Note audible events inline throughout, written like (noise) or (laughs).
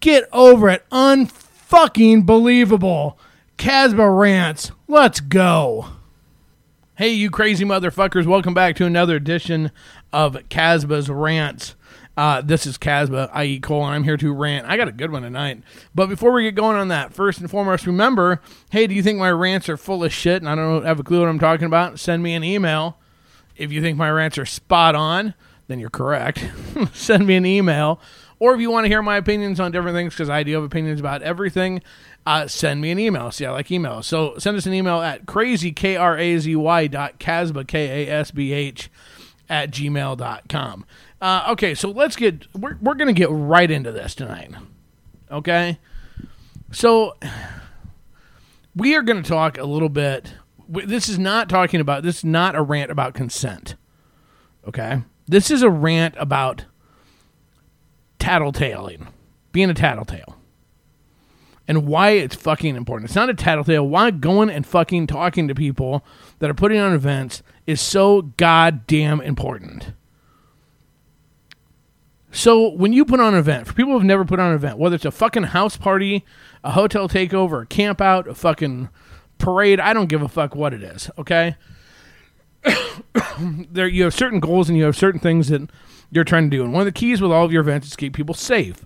Get over it. Unfucking believable. Casba rants. Let's go. Hey, you crazy motherfuckers. Welcome back to another edition of Casba's Rants. Uh, this is Casba, i.e. Cole, and I'm here to rant. I got a good one tonight. But before we get going on that, first and foremost, remember hey, do you think my rants are full of shit and I don't have a clue what I'm talking about? Send me an email. If you think my rants are spot on, then you're correct. (laughs) Send me an email. Or if you want to hear my opinions on different things, because I do have opinions about everything, uh, send me an email. See, I like emails. So send us an email at crazy, K R A Z Y dot Casba, K A S B H, at gmail.com. Uh, okay, so let's get, we're, we're going to get right into this tonight. Okay? So we are going to talk a little bit. This is not talking about, this is not a rant about consent. Okay? This is a rant about tattletaling, being a tattletale, and why it's fucking important. It's not a tattletale. Why going and fucking talking to people that are putting on events is so goddamn important. So when you put on an event, for people who've never put on an event, whether it's a fucking house party, a hotel takeover, a camp out, a fucking parade, I don't give a fuck what it is, okay? (coughs) there you have certain goals and you have certain things that you're trying to do. And one of the keys with all of your events is keep people safe.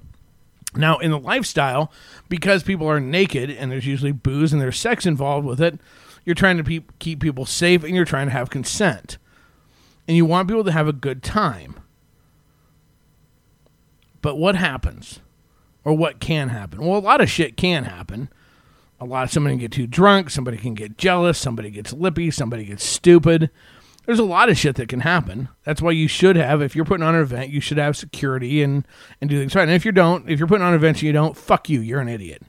Now, in the lifestyle, because people are naked and there's usually booze and there's sex involved with it, you're trying to pe- keep people safe and you're trying to have consent. And you want people to have a good time. But what happens? Or what can happen? Well, a lot of shit can happen. A lot of somebody can get too drunk, somebody can get jealous, somebody gets lippy, somebody gets stupid. There's a lot of shit that can happen. That's why you should have, if you're putting on an event, you should have security and, and do things right. And if you don't, if you're putting on events and you don't, fuck you, you're an idiot.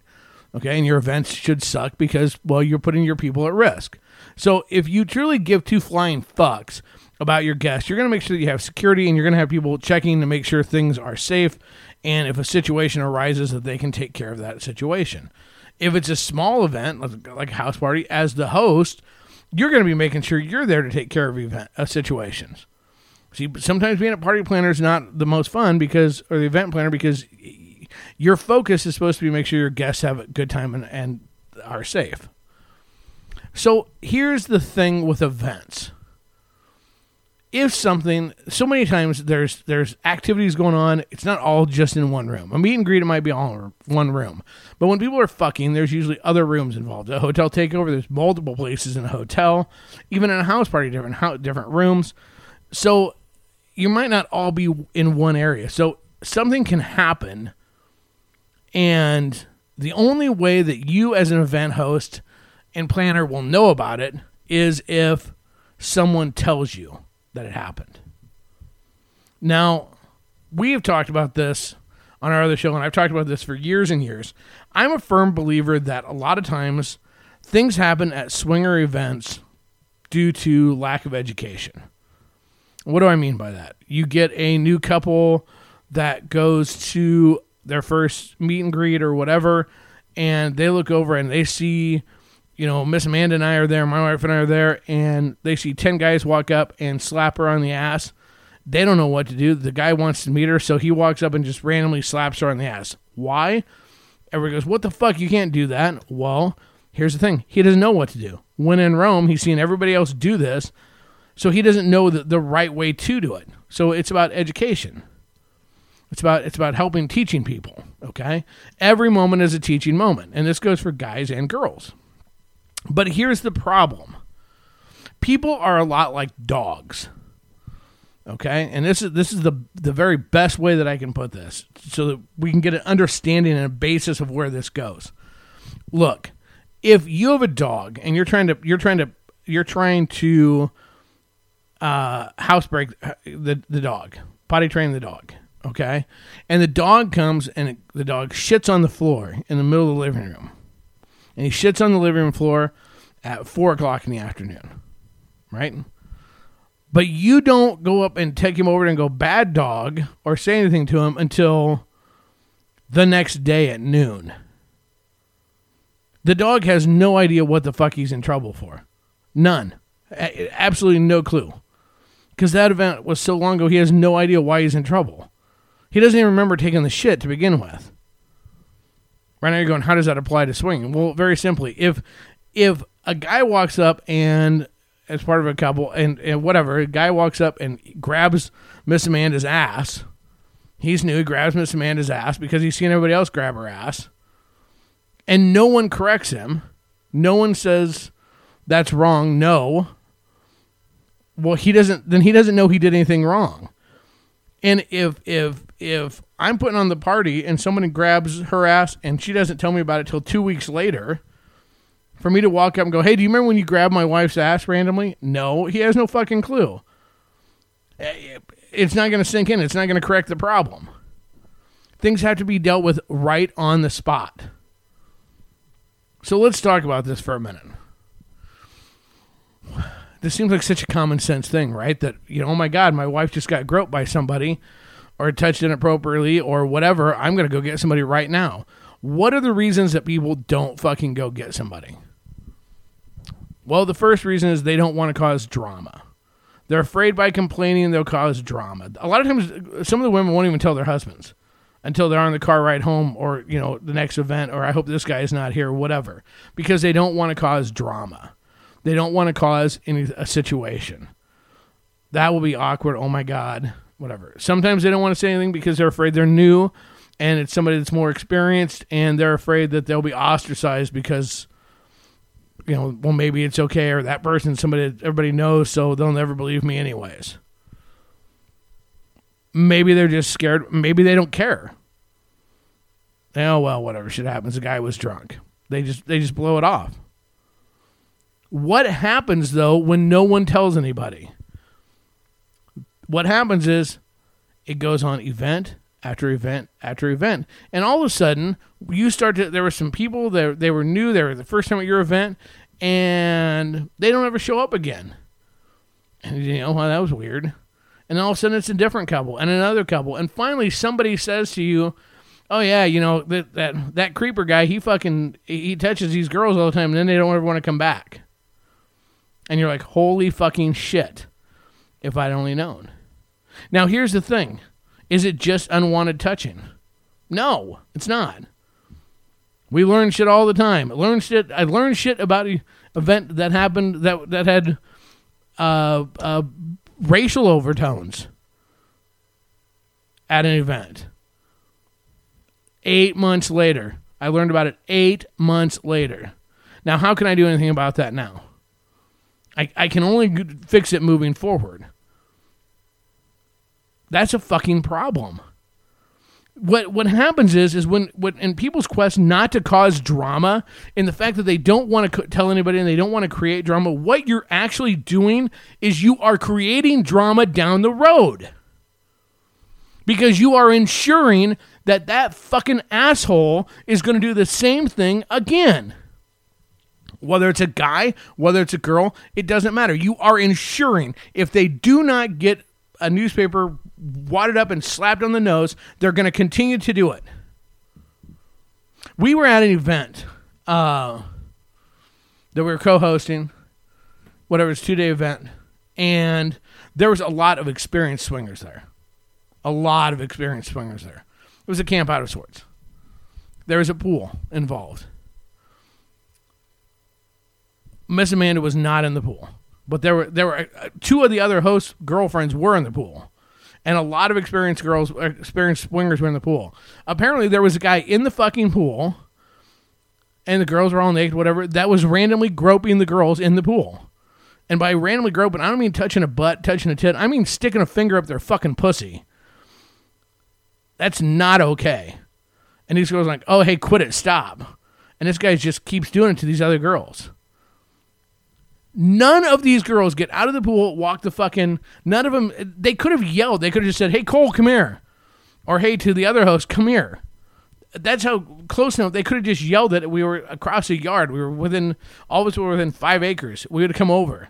Okay, and your events should suck because, well, you're putting your people at risk. So if you truly give two flying fucks about your guests, you're going to make sure that you have security and you're going to have people checking to make sure things are safe. And if a situation arises, that they can take care of that situation. If it's a small event, like a house party, as the host, you're going to be making sure you're there to take care of event uh, situations. See, sometimes being a party planner is not the most fun because, or the event planner, because your focus is supposed to be make sure your guests have a good time and, and are safe. So here's the thing with events. If something, so many times there's there's activities going on, it's not all just in one room. A meet and greet it might be all in one room, but when people are fucking, there's usually other rooms involved. A hotel takeover, there's multiple places in a hotel, even in a house party, different different rooms. So you might not all be in one area. So something can happen and the only way that you, as an event host and planner, will know about it is if someone tells you that it happened. Now, we have talked about this on our other show, and I've talked about this for years and years. I'm a firm believer that a lot of times things happen at swinger events due to lack of education. What do I mean by that? You get a new couple that goes to their first meet and greet or whatever, and they look over and they see, you know, Miss Amanda and I are there, my wife and I are there, and they see 10 guys walk up and slap her on the ass. They don't know what to do. The guy wants to meet her, so he walks up and just randomly slaps her on the ass. Why? Everybody goes, What the fuck? You can't do that. Well, here's the thing he doesn't know what to do. When in Rome, he's seen everybody else do this, so he doesn't know the, the right way to do it. So it's about education. It's about it's about helping teaching people, okay? Every moment is a teaching moment, and this goes for guys and girls. But here's the problem. People are a lot like dogs. Okay? And this is this is the the very best way that I can put this so that we can get an understanding and a basis of where this goes. Look, if you have a dog and you're trying to you're trying to you're trying to uh housebreak the the dog, potty train the dog, Okay, and the dog comes and it, the dog shits on the floor in the middle of the living room, and he shits on the living room floor at four o'clock in the afternoon, right? But you don't go up and take him over and go bad dog or say anything to him until the next day at noon. The dog has no idea what the fuck he's in trouble for. None. Absolutely no clue. Because that event was so long ago, he has no idea why he's in trouble. He doesn't even remember taking the shit to begin with. Right now, you're going, how does that apply to swinging? Well, very simply, if if a guy walks up and as part of a couple and, and whatever, a guy walks up and grabs Miss Amanda's ass. He's new, he grabs Miss Amanda's ass because he's seen everybody else grab her ass. And no one corrects him. No one says that's wrong. No. Well, he doesn't then he doesn't know he did anything wrong. And if if if I'm putting on the party and someone grabs her ass and she doesn't tell me about it till 2 weeks later, for me to walk up and go, "Hey, do you remember when you grabbed my wife's ass randomly?" No, he has no fucking clue. Eh, it's not going to sink in. It's not going to correct the problem. Things have to be dealt with right on the spot. So let's talk about this for a minute. This seems like such a common sense thing, right? That, you know, oh my God, my wife just got groped by somebody or touched inappropriately or whatever. I'm going to go get somebody right now. What are the reasons that people don't fucking go get somebody? Well, the first reason is they don't want to cause drama. They're afraid by complaining they'll cause drama. A lot of times, some of the women won't even tell their husbands until they're on the car ride home or, you know, the next event or I hope this guy is not here whatever because they don't want to cause drama. They don't want to cause any a situation. That will be awkward. Oh my God. Whatever. Sometimes they don't want to say anything because they're afraid they're new and it's somebody that's more experienced and they're afraid that they'll be ostracized because you know, well, maybe it's okay, or that person, somebody that everybody knows, so they'll never believe me anyways. Maybe they're just scared. Maybe they don't care. Oh well, whatever shit happens. The guy was drunk. They just they just blow it off. What happens though when no one tells anybody? What happens is it goes on event after event after event. And all of a sudden, you start to, there were some people that they were new, they were the first time at your event, and they don't ever show up again. And you know, well, that was weird. And all of a sudden, it's a different couple and another couple. And finally, somebody says to you, Oh yeah, you know that that that creeper guy. He fucking he touches these girls all the time, and then they don't ever want to come back. And you're like, holy fucking shit! If I'd only known. Now here's the thing: is it just unwanted touching? No, it's not. We learn shit all the time. I learned shit. I learned shit about an event that happened that that had uh, uh, racial overtones at an event. Eight months later, I learned about it. Eight months later. Now, how can I do anything about that now? I, I can only fix it moving forward. That's a fucking problem. What what happens is is when when in people's quest not to cause drama and the fact that they don't want to tell anybody and they don't want to create drama, what you're actually doing is you are creating drama down the road. Because you are ensuring that that fucking asshole is going to do the same thing again. Whether it's a guy, whether it's a girl, it doesn't matter. You are ensuring if they do not get a newspaper wadded up and slapped on the nose, they're going to continue to do it. We were at an event uh, that we were co-hosting, whatever it's two day event, and there was a lot of experienced swingers there. A lot of experienced swingers there. It was a camp out of sorts. There was a pool involved. Miss Amanda was not in the pool. But there were there were uh, two of the other host girlfriends were in the pool, and a lot of experienced girls, uh, experienced swingers were in the pool. Apparently, there was a guy in the fucking pool, and the girls were all naked, whatever. That was randomly groping the girls in the pool, and by randomly groping, I don't mean touching a butt, touching a tit. I mean sticking a finger up their fucking pussy. That's not okay. And these girls are like, oh hey, quit it, stop. And this guy just keeps doing it to these other girls. None of these girls get out of the pool, walk the fucking. None of them. They could have yelled. They could have just said, "Hey Cole, come here." Or hey to the other host, come here. That's how close enough they could have just yelled it. We were across a yard. We were within all of us were within five acres. We would have come over.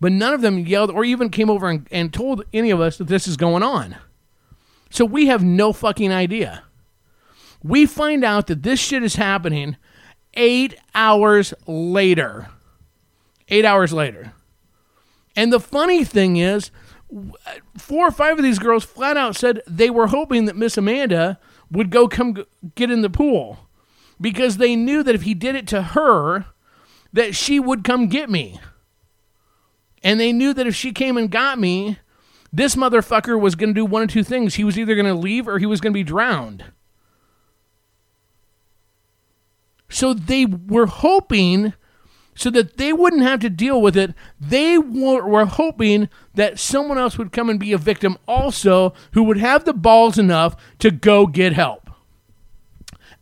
But none of them yelled or even came over and, and told any of us that this is going on. So we have no fucking idea. We find out that this shit is happening eight hours later. Eight hours later. And the funny thing is, four or five of these girls flat out said they were hoping that Miss Amanda would go come get in the pool because they knew that if he did it to her, that she would come get me. And they knew that if she came and got me, this motherfucker was going to do one of two things. He was either going to leave or he was going to be drowned. So they were hoping so that they wouldn't have to deal with it. They were, hoping that someone else would come and be a victim also who would have the balls enough to go get help.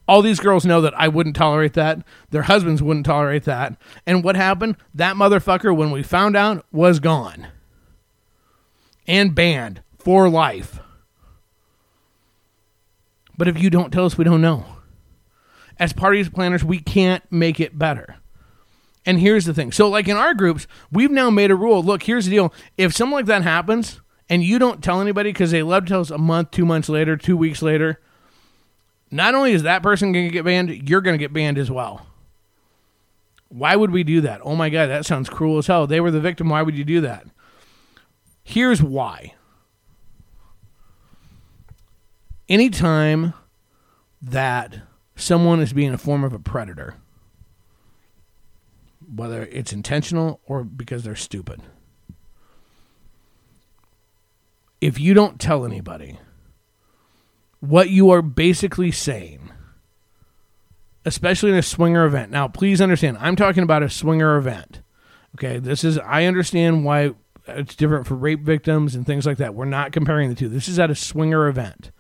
All these girls know that I wouldn't tolerate that. Their husbands wouldn't tolerate that. And what happened? That motherfucker, when we found out, was gone and banned for life. But if you don't tell us, we don't know. As parties planners, we can't make it better. And here's the thing. So, like in our groups, we've now made a rule. Look, here's the deal. If something like that happens and you don't tell anybody because they love to tell us a month, two months later, two weeks later, not only is that person going to get banned, you're going to get banned as well. Why would we do that? Oh my God, that sounds cruel as hell. They were the victim. Why would you do that? Here's why. Anytime that someone is being a form of a predator, whether it's intentional or because they're stupid. If you don't tell anybody what you are basically saying, especially in a swinger event. Now, please understand, I'm talking about a swinger event. Okay, this is, I understand why it's different for rape victims and things like that. We're not comparing the two. This is at a swinger event.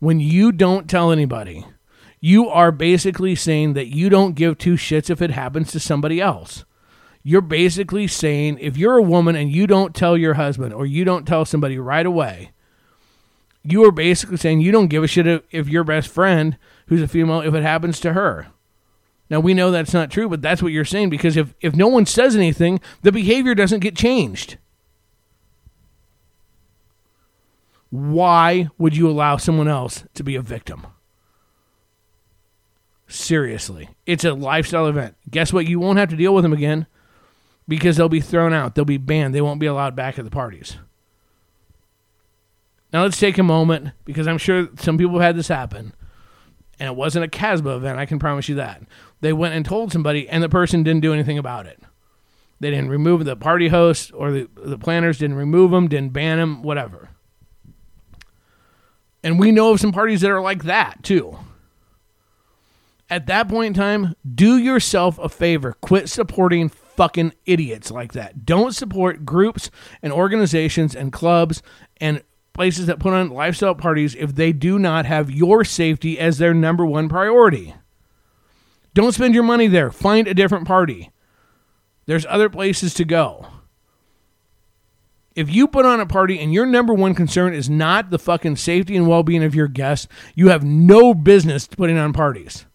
When you don't tell anybody you are basically saying that you don't give two shits if it happens to somebody else. You're basically saying if you're a woman and you don't tell your husband or you don't tell somebody right away, you are basically saying you don't give a shit if, your best friend, who's a female, if it happens to her. Now we know that's not true, but that's what you're saying because if, if no one says anything, the behavior doesn't get changed. Why would you allow someone else to be a victim? Seriously. It's a lifestyle event. Guess what? You won't have to deal with them again because they'll be thrown out. They'll be banned. They won't be allowed back at the parties. Now let's take a moment because I'm sure some people have had this happen. And it wasn't a Casbah event, I can promise you that. They went and told somebody, and the person didn't do anything about it. They didn't remove the party host or the, the planners didn't remove them, didn't ban them, whatever. And we know of some parties that are like that too at that point in time, do yourself a favor. Quit supporting fucking idiots like that. Don't support groups and organizations and clubs and places that put on lifestyle parties if they do not have your safety as their number one priority. Don't spend your money there. Find a different party. There's other places to go. If you put on a party and your number one concern is not the fucking safety and well being of your guests, you have no business putting on parties.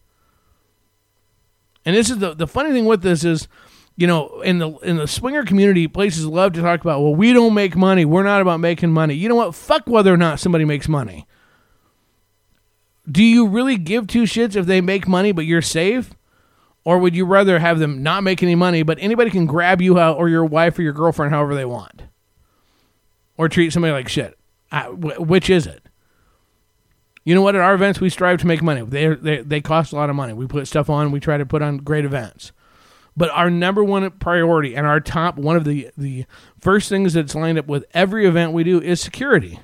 And this is the the funny thing with this is, you know, in the in the swinger community, places love to talk about, well, we don't make money. We're not about making money. You know what? Fuck whether or not somebody makes money. Do you really give two shits if they make money but you're safe? Or would you rather have them not make any money, but anybody can grab you or your wife or your girlfriend however they want? Or treat somebody like shit? Which is it? You know what? At our events, we strive to make money. They, they, they cost a lot of money. We put stuff on. We try to put on great events. But our number one priority and our top one of the, the first things that's lined up with every event we do is security.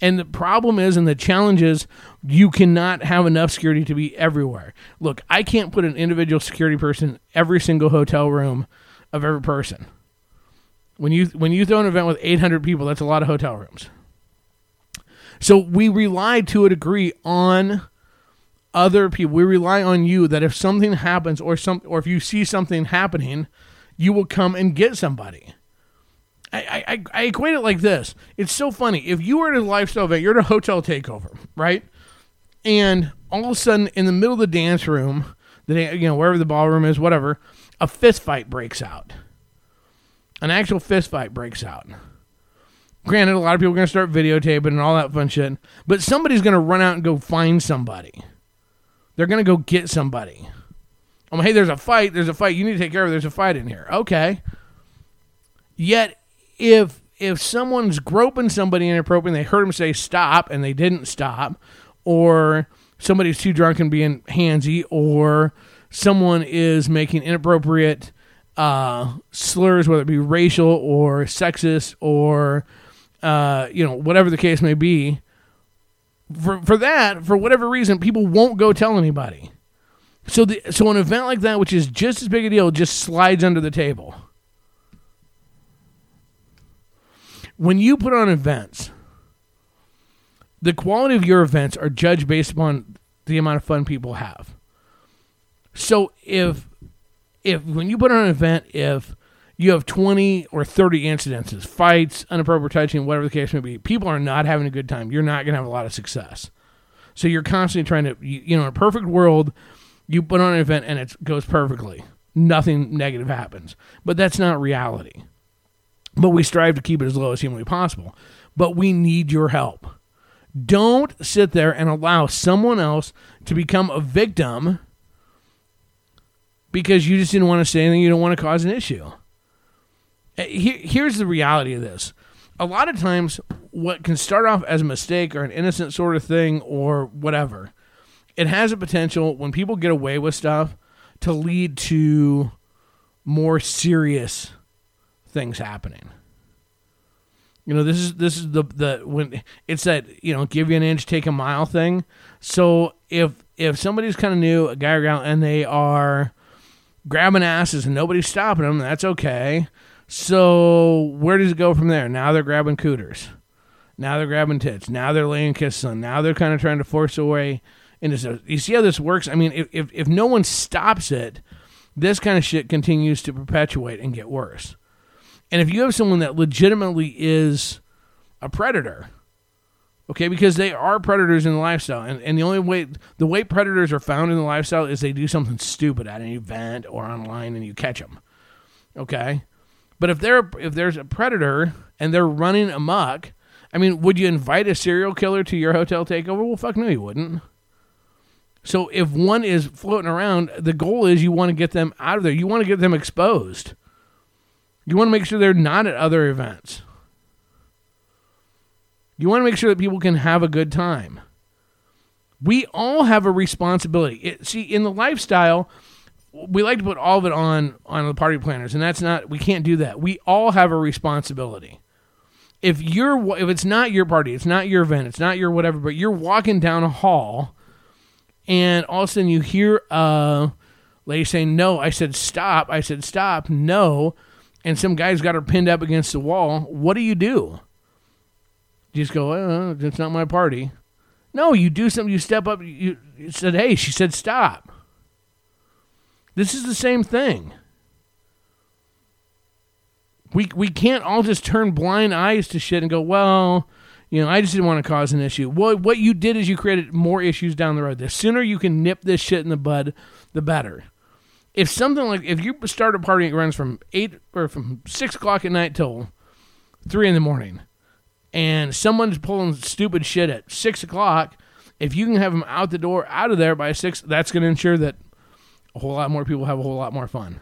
And the problem is, and the challenge is, you cannot have enough security to be everywhere. Look, I can't put an individual security person in every single hotel room of every person. When you when you throw an event with 800 people, that's a lot of hotel rooms. So we rely to a degree on other people. We rely on you that if something happens or some or if you see something happening, you will come and get somebody. I, I, I equate it like this. It's so funny. If you were at a lifestyle event, you're at a hotel takeover, right? And all of a sudden, in the middle of the dance room, the you know wherever the ballroom is, whatever, a fist fight breaks out. An actual fist fight breaks out. Granted, a lot of people are going to start videotaping and all that fun shit, but somebody's going to run out and go find somebody. They're going to go get somebody. Oh, hey, there's a fight. There's a fight. You need to take care of. It. There's a fight in here. Okay. Yet, if if someone's groping somebody inappropriate, and they heard them say stop and they didn't stop, or somebody's too drunk and being handsy, or someone is making inappropriate uh, slurs, whether it be racial or sexist or uh, you know whatever the case may be. For for that, for whatever reason, people won't go tell anybody. So the so an event like that, which is just as big a deal, just slides under the table. When you put on events, the quality of your events are judged based upon the amount of fun people have. So if if when you put on an event, if you have 20 or 30 incidences, fights, inappropriate touching, whatever the case may be, people are not having a good time. You're not going to have a lot of success. So you're constantly trying to, you, you know, in a perfect world, you put on an event and it goes perfectly. Nothing negative happens. But that's not reality. But we strive to keep it as low as humanly possible. But we need your help. Don't sit there and allow someone else to become a victim because you just didn't want to say anything, you don't want to cause an issue. Uh, here's the reality of this. A lot of times, what can start off as a mistake or an innocent sort of thing or whatever, it has a potential when people get away with stuff to lead to more serious things happening. You know, this is this is the the when it's that you know give you an inch, take a mile thing. So if if somebody's kind of new, a guy gal, and they are grabbing asses and nobody's stopping them, that's okay. So where does it go from there? Now they're grabbing cooters. Now they're grabbing tits. Now they're laying kisses on. Now they're kind of trying to force away into. So you see how this works? I mean, if, if if no one stops it, this kind of shit continues to perpetuate and get worse. And if you have someone that legitimately is a predator, okay, because they are predators in the lifestyle, and, and the only way the way predators are found in the lifestyle is they do something stupid at an event or online, and you catch them, okay. But if they're if there's a predator and they're running amok, I mean, would you invite a serial killer to your hotel takeover? Well, fuck no, you wouldn't. So if one is floating around, the goal is you want to get them out of there. You want to get them exposed. You want to make sure they're not at other events. You want to make sure that people can have a good time. We all have a responsibility. It, see, in the lifestyle, we like to put all of it on on the party planners, and that's not. We can't do that. We all have a responsibility. If you're, if it's not your party, it's not your event, it's not your whatever, but you're walking down a hall, and all of a sudden you hear a lady saying, "No," I said, "Stop!" I said, "Stop!" No and some guy's got her pinned up against the wall, what do you do? Just go, it's not my party. No, you do something. You step up. You, you said, hey, she said, stop. This is the same thing. We, we can't all just turn blind eyes to shit and go, well, you know, I just didn't want to cause an issue. What, what you did is you created more issues down the road. The sooner you can nip this shit in the bud, the better if something like if you start a party that runs from eight or from six o'clock at night till three in the morning, and someone's pulling stupid shit at six o'clock, if you can have them out the door, out of there by six, that's going to ensure that a whole lot more people have a whole lot more fun.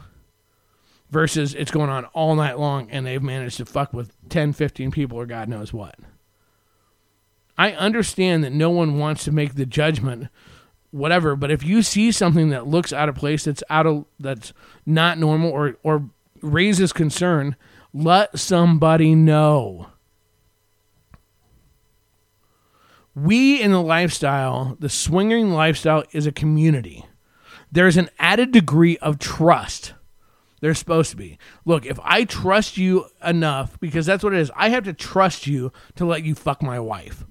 Versus it's going on all night long and they've managed to fuck with 10, 15 people or God knows what. I understand that no one wants to make the judgment whatever. But if you see something that looks out of place, that's out of that's not normal, or or raises concern, let somebody know. We in the lifestyle, the swinging lifestyle is a community. There's an added degree of trust. There's supposed to be. Look, if I trust you enough, because that's what it is, I have to trust you to let you fuck my wife.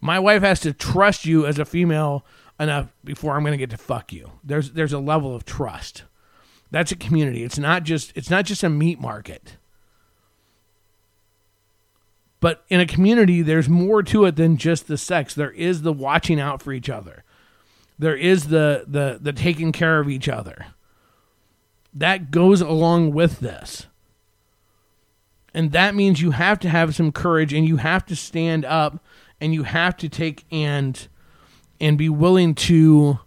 My wife has to trust you as a female enough before I'm going to get to fuck you. There's there's a level of trust. That's a community. It's not just it's not just a meat market. But in a community, there's more to it than just the sex. There is the watching out for each other. There is the the the taking care of each other. That goes along with this. And that means you have to have some courage and you have to stand up and you have to take and and be willing to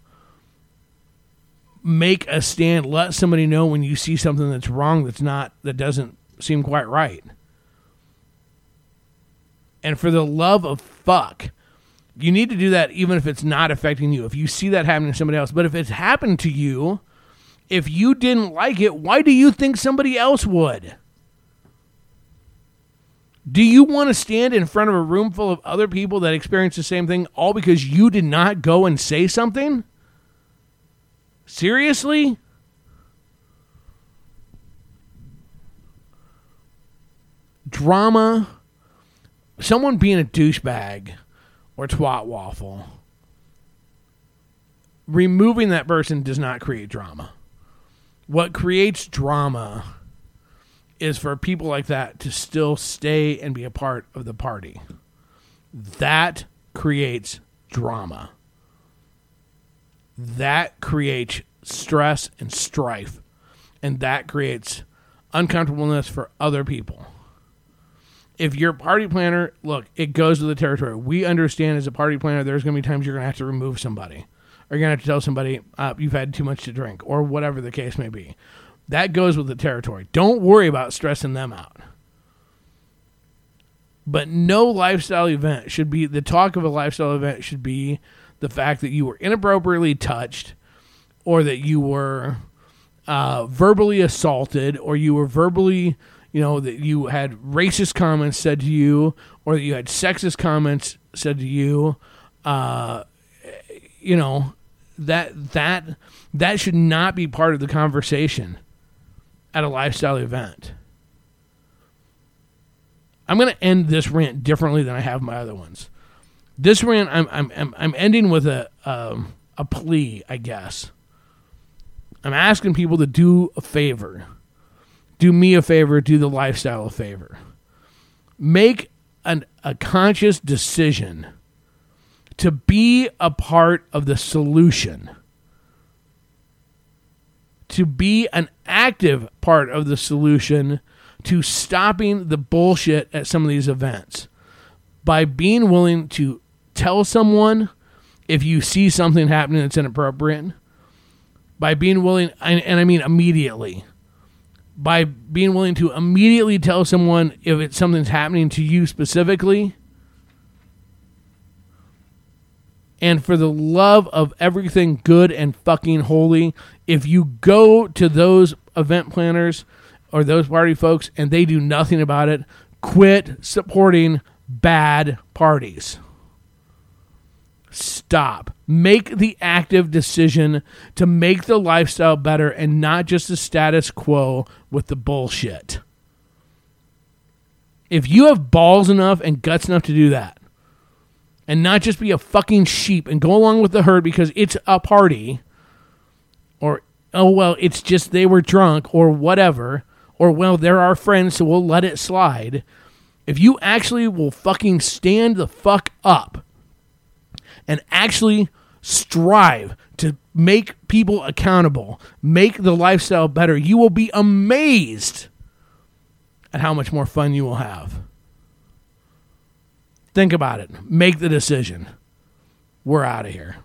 make a stand, let somebody know when you see something that's wrong that's not that doesn't seem quite right. And for the love of fuck, you need to do that even if it's not affecting you. If you see that happening to somebody else, but if it's happened to you, if you didn't like it, why do you think somebody else would? Do you want to stand in front of a room full of other people that experience the same thing all because you did not go and say something? Seriously? Drama, someone being a douchebag or twat waffle, removing that person does not create drama. What creates drama is for people like that to still stay and be a part of the party. That creates drama. That creates stress and strife. And that creates uncomfortableness for other people. If you're a party planner, look, it goes with the territory. We understand as a party planner, there's going to be times you're going to have to remove somebody, or you're going to have to tell somebody uh, you've had too much to drink, or whatever the case may be. That goes with the territory. Don't worry about stressing them out. But no lifestyle event should be the talk of a lifestyle event should be the fact that you were inappropriately touched or that you were uh, verbally assaulted or you were verbally, you know, that you had racist comments said to you or that you had sexist comments said to you. Uh, you know, that that that should not be part of the conversation at a lifestyle event. I'm going to end this rant differently than I have my other ones. This rant, I'm I'm I'm, ending with a um, a plea, I guess. I'm asking people to do a favor, do me a favor, do the lifestyle a favor. Make an, a conscious decision to be a part of the solution to be an active part of the solution to stopping the bullshit at some of these events by being willing to tell someone if you see something happening that's inappropriate by being willing and, and, i mean immediately by being willing to immediately tell someone if it's something's happening to you specifically and for the love of everything good and fucking holy if you go to those event planners or those party folks and they do nothing about it, quit supporting bad parties. Stop. Make the active decision to make the lifestyle better and not just the status quo with the bullshit. If you have balls enough and guts enough to do that, and not just be a fucking sheep and go along with the herd because it's a party, or oh well it's just they were drunk or whatever or well they're our friends so we'll let it slide if you actually will fucking stand the fuck up and actually strive to make people accountable make the lifestyle better you will be amazed at how much more fun you will have. Think about it. Make the decision. We're out of here